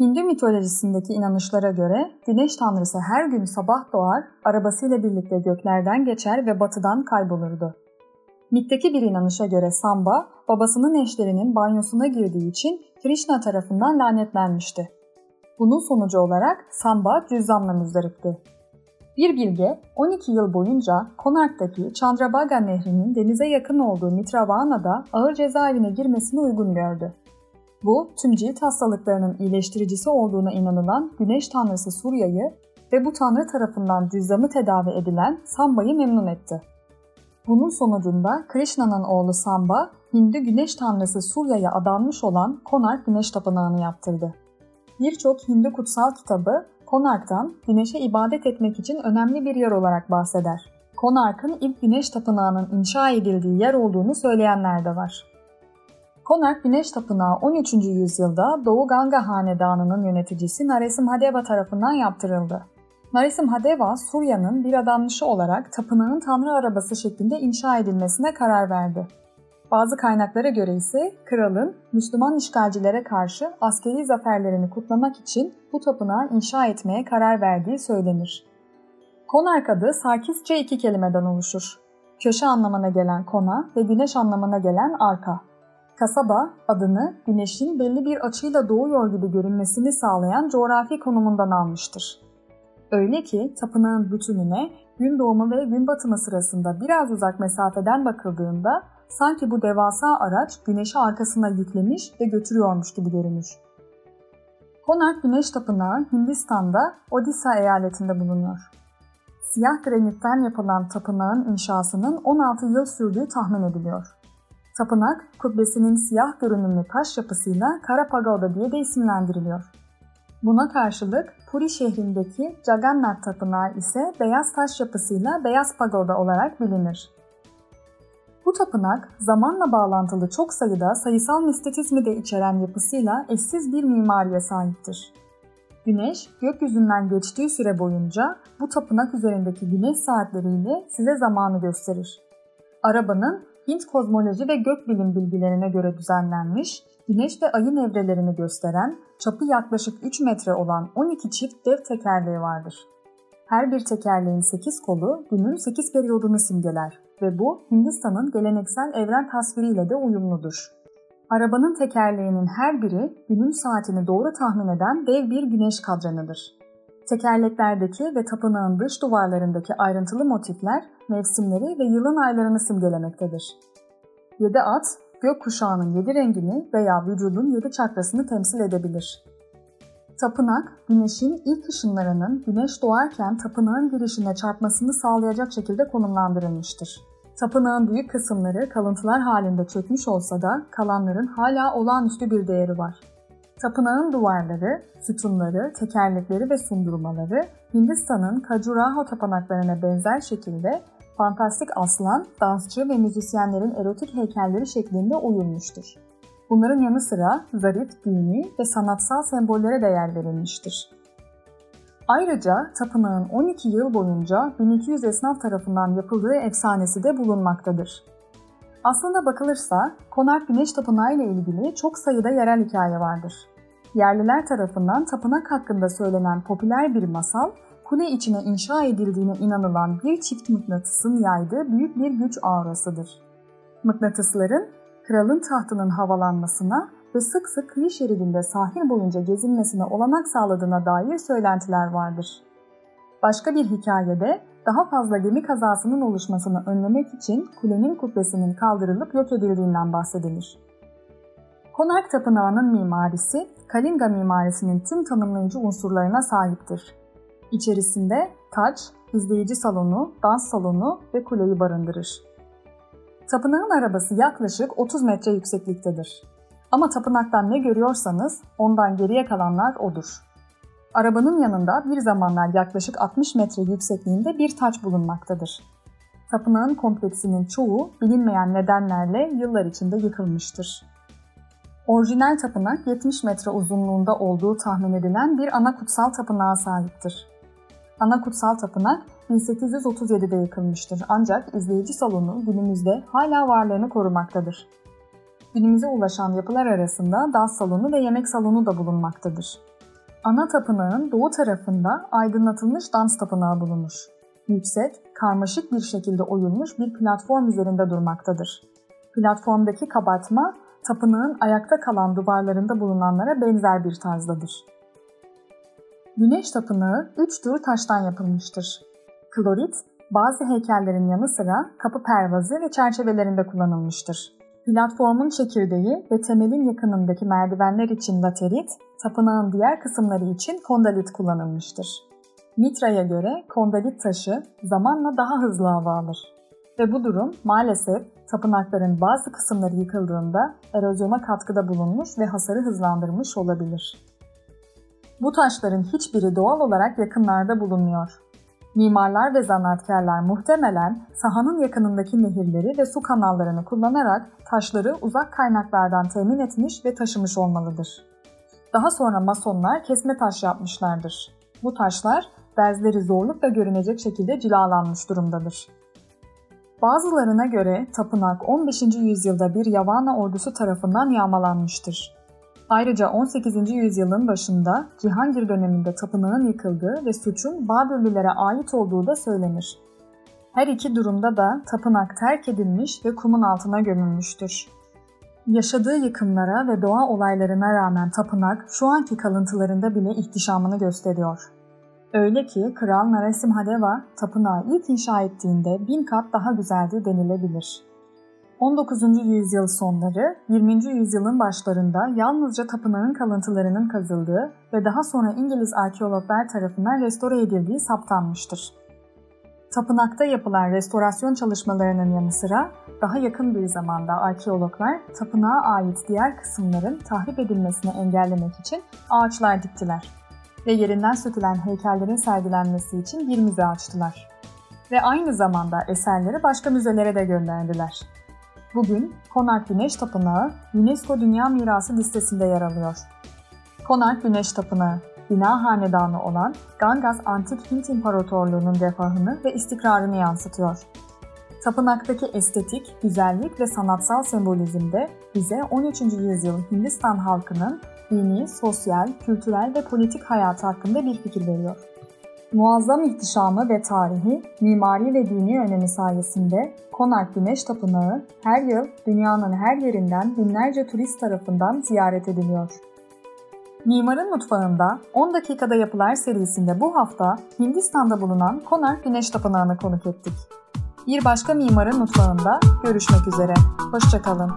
Hindu mitolojisindeki inanışlara göre güneş tanrısı her gün sabah doğar, arabasıyla birlikte göklerden geçer ve batıdan kaybolurdu. Mitteki bir inanışa göre Samba, babasının eşlerinin banyosuna girdiği için Krishna tarafından lanetlenmişti. Bunun sonucu olarak Samba cüzzamla müzdaripti. Bir bilge 12 yıl boyunca Konark'taki Chandrabhaga Nehri'nin denize yakın olduğu Mitravana'da ağır cezaevine girmesini uygun gördü. Bu, tüm cilt hastalıklarının iyileştiricisi olduğuna inanılan güneş tanrısı Surya'yı ve bu tanrı tarafından cüzzamı tedavi edilen Samba'yı memnun etti. Bunun sonucunda Krishna'nın oğlu Samba, Hindu güneş tanrısı Surya'ya adanmış olan Konark Güneş Tapınağı'nı yaptırdı. Birçok Hindu kutsal kitabı Konark'tan güneşe ibadet etmek için önemli bir yer olarak bahseder. Konark'ın ilk güneş tapınağının inşa edildiği yer olduğunu söyleyenler de var. Konark Güneş Tapınağı 13. yüzyılda Doğu Ganga Hanedanı'nın yöneticisi Narasimhadeva tarafından yaptırıldı. Narasimhadeva, Surya'nın bir adanmışı olarak tapınağın tanrı arabası şeklinde inşa edilmesine karar verdi. Bazı kaynaklara göre ise kralın Müslüman işgalcilere karşı askeri zaferlerini kutlamak için bu tapınağı inşa etmeye karar verdiği söylenir. Konark adı Sarkisçe iki kelimeden oluşur. Köşe anlamına gelen kona ve güneş anlamına gelen arka. Kasaba adını güneşin belli bir açıyla doğuyor gibi görünmesini sağlayan coğrafi konumundan almıştır. Öyle ki tapınağın bütününe gün doğumu ve gün batımı sırasında biraz uzak mesafeden bakıldığında sanki bu devasa araç güneşi arkasına yüklemiş ve götürüyormuş gibi görünür. Konark Güneş Tapınağı Hindistan'da Odisha eyaletinde bulunuyor. Siyah granitten yapılan tapınağın inşasının 16 yıl sürdüğü tahmin ediliyor. Tapınak, kubbesinin siyah görünümlü taş yapısıyla Kara Pagoda diye de isimlendiriliyor. Buna karşılık Puri şehrindeki Jagannath Tapınağı ise beyaz taş yapısıyla Beyaz Pagoda olarak bilinir. Bu tapınak zamanla bağlantılı çok sayıda sayısal mistetizmi de içeren yapısıyla eşsiz bir mimariye sahiptir. Güneş gökyüzünden geçtiği süre boyunca bu tapınak üzerindeki güneş saatleriyle size zamanı gösterir. Arabanın Hint kozmoloji ve gökbilim bilgilerine göre düzenlenmiş, güneş ve ayın evrelerini gösteren, çapı yaklaşık 3 metre olan 12 çift dev tekerleği vardır. Her bir tekerleğin 8 kolu günün 8 periyodunu simgeler ve bu Hindistan'ın geleneksel evren tasviriyle de uyumludur. Arabanın tekerleğinin her biri günün saatini doğru tahmin eden dev bir güneş kadranıdır. Tekerleklerdeki ve tapınağın dış duvarlarındaki ayrıntılı motifler mevsimleri ve yılın aylarını simgelemektedir. Yedi at, gök kuşağının yedi rengini veya vücudun yedi çakrasını temsil edebilir. Tapınak, güneşin ilk ışınlarının güneş doğarken tapınağın girişine çarpmasını sağlayacak şekilde konumlandırılmıştır. Tapınağın büyük kısımları kalıntılar halinde çökmüş olsa da kalanların hala olağanüstü bir değeri var. Tapınağın duvarları, sütunları, tekerlekleri ve sundurmaları Hindistan'ın Khajuraho tapınaklarına benzer şekilde fantastik aslan, dansçı ve müzisyenlerin erotik heykelleri şeklinde oyulmuştur. Bunların yanı sıra zarif, dini ve sanatsal sembollere de yer verilmiştir. Ayrıca tapınağın 12 yıl boyunca 1200 esnaf tarafından yapıldığı efsanesi de bulunmaktadır. Aslında bakılırsa Konak Güneş Tapınağı ile ilgili çok sayıda yerel hikaye vardır. Yerliler tarafından tapınak hakkında söylenen popüler bir masal, kule içine inşa edildiğine inanılan bir çift mıknatısın yaydığı büyük bir güç aurasıdır. Mıknatısların kralın tahtının havalanmasına ve sık sık kıyı şeridinde sahil boyunca gezinmesine olanak sağladığına dair söylentiler vardır. Başka bir hikayede daha fazla gemi kazasının oluşmasını önlemek için kulenin kubbesinin kaldırılıp yok edildiğinden bahsedilir. Konark Tapınağı'nın mimarisi, Kalinga mimarisinin tüm tanımlayıcı unsurlarına sahiptir. İçerisinde taç, izleyici salonu, dans salonu ve kuleyi barındırır. Tapınağın arabası yaklaşık 30 metre yüksekliktedir. Ama tapınaktan ne görüyorsanız ondan geriye kalanlar odur. Arabanın yanında bir zamanlar yaklaşık 60 metre yüksekliğinde bir taç bulunmaktadır. Tapınağın kompleksinin çoğu bilinmeyen nedenlerle yıllar içinde yıkılmıştır. Orijinal tapınak 70 metre uzunluğunda olduğu tahmin edilen bir ana kutsal tapınağa sahiptir. Ana kutsal tapınak 1837'de yıkılmıştır ancak izleyici salonu günümüzde hala varlığını korumaktadır. Günümüze ulaşan yapılar arasında dans salonu ve yemek salonu da bulunmaktadır. Ana tapınağın doğu tarafında aydınlatılmış dans tapınağı bulunur. Yüksek, karmaşık bir şekilde oyulmuş bir platform üzerinde durmaktadır. Platformdaki kabartma, tapınağın ayakta kalan duvarlarında bulunanlara benzer bir tarzdadır. Güneş tapınağı üç tür taştan yapılmıştır. Klorit, bazı heykellerin yanı sıra kapı pervazı ve çerçevelerinde kullanılmıştır. Platformun çekirdeği ve temelin yakınındaki merdivenler için laterit, tapınağın diğer kısımları için kondalit kullanılmıştır. Mitra'ya göre kondalit taşı zamanla daha hızlı hava alır. Ve bu durum maalesef tapınakların bazı kısımları yıkıldığında erozyona katkıda bulunmuş ve hasarı hızlandırmış olabilir. Bu taşların hiçbiri doğal olarak yakınlarda bulunmuyor. Mimarlar ve zanaatkarlar muhtemelen sahanın yakınındaki nehirleri ve su kanallarını kullanarak taşları uzak kaynaklardan temin etmiş ve taşımış olmalıdır. Daha sonra masonlar kesme taş yapmışlardır. Bu taşlar derzleri zorlukla görünecek şekilde cilalanmış durumdadır. Bazılarına göre tapınak 15. yüzyılda bir Yavana ordusu tarafından yağmalanmıştır. Ayrıca 18. yüzyılın başında Cihangir döneminde tapınağın yıkıldığı ve suçun Babürlülere ait olduğu da söylenir. Her iki durumda da tapınak terk edilmiş ve kumun altına gömülmüştür. Yaşadığı yıkımlara ve doğa olaylarına rağmen tapınak şu anki kalıntılarında bile ihtişamını gösteriyor. Öyle ki Kral Narasimhadeva tapınağı ilk inşa ettiğinde bin kat daha güzeldi denilebilir. 19. yüzyıl sonları, 20. yüzyılın başlarında yalnızca tapınağın kalıntılarının kazıldığı ve daha sonra İngiliz arkeologlar tarafından restore edildiği saptanmıştır. Tapınakta yapılan restorasyon çalışmalarının yanı sıra daha yakın bir zamanda arkeologlar tapınağa ait diğer kısımların tahrip edilmesini engellemek için ağaçlar diktiler ve yerinden sökülen heykellerin sergilenmesi için bir müze açtılar. Ve aynı zamanda eserleri başka müzelere de gönderdiler. Bugün Konark Güneş Tapınağı UNESCO Dünya Mirası listesinde yer alıyor. Konark Güneş Tapınağı, bina hanedanı olan Gangas Antik Hint İmparatorluğu'nun refahını ve istikrarını yansıtıyor. Tapınaktaki estetik, güzellik ve sanatsal sembolizmde bize 13. yüzyıl Hindistan halkının dini, sosyal, kültürel ve politik hayatı hakkında bir fikir veriyor. Muazzam ihtişamı ve tarihi, mimari ve dini önemi sayesinde Konark Güneş Tapınağı her yıl dünyanın her yerinden binlerce turist tarafından ziyaret ediliyor. Mimarın Mutfağında 10 dakikada yapılar serisinde bu hafta Hindistan'da bulunan Konark Güneş Tapınağı'nı konuk ettik. Bir başka Mimarın Mutfağında görüşmek üzere. Hoşçakalın.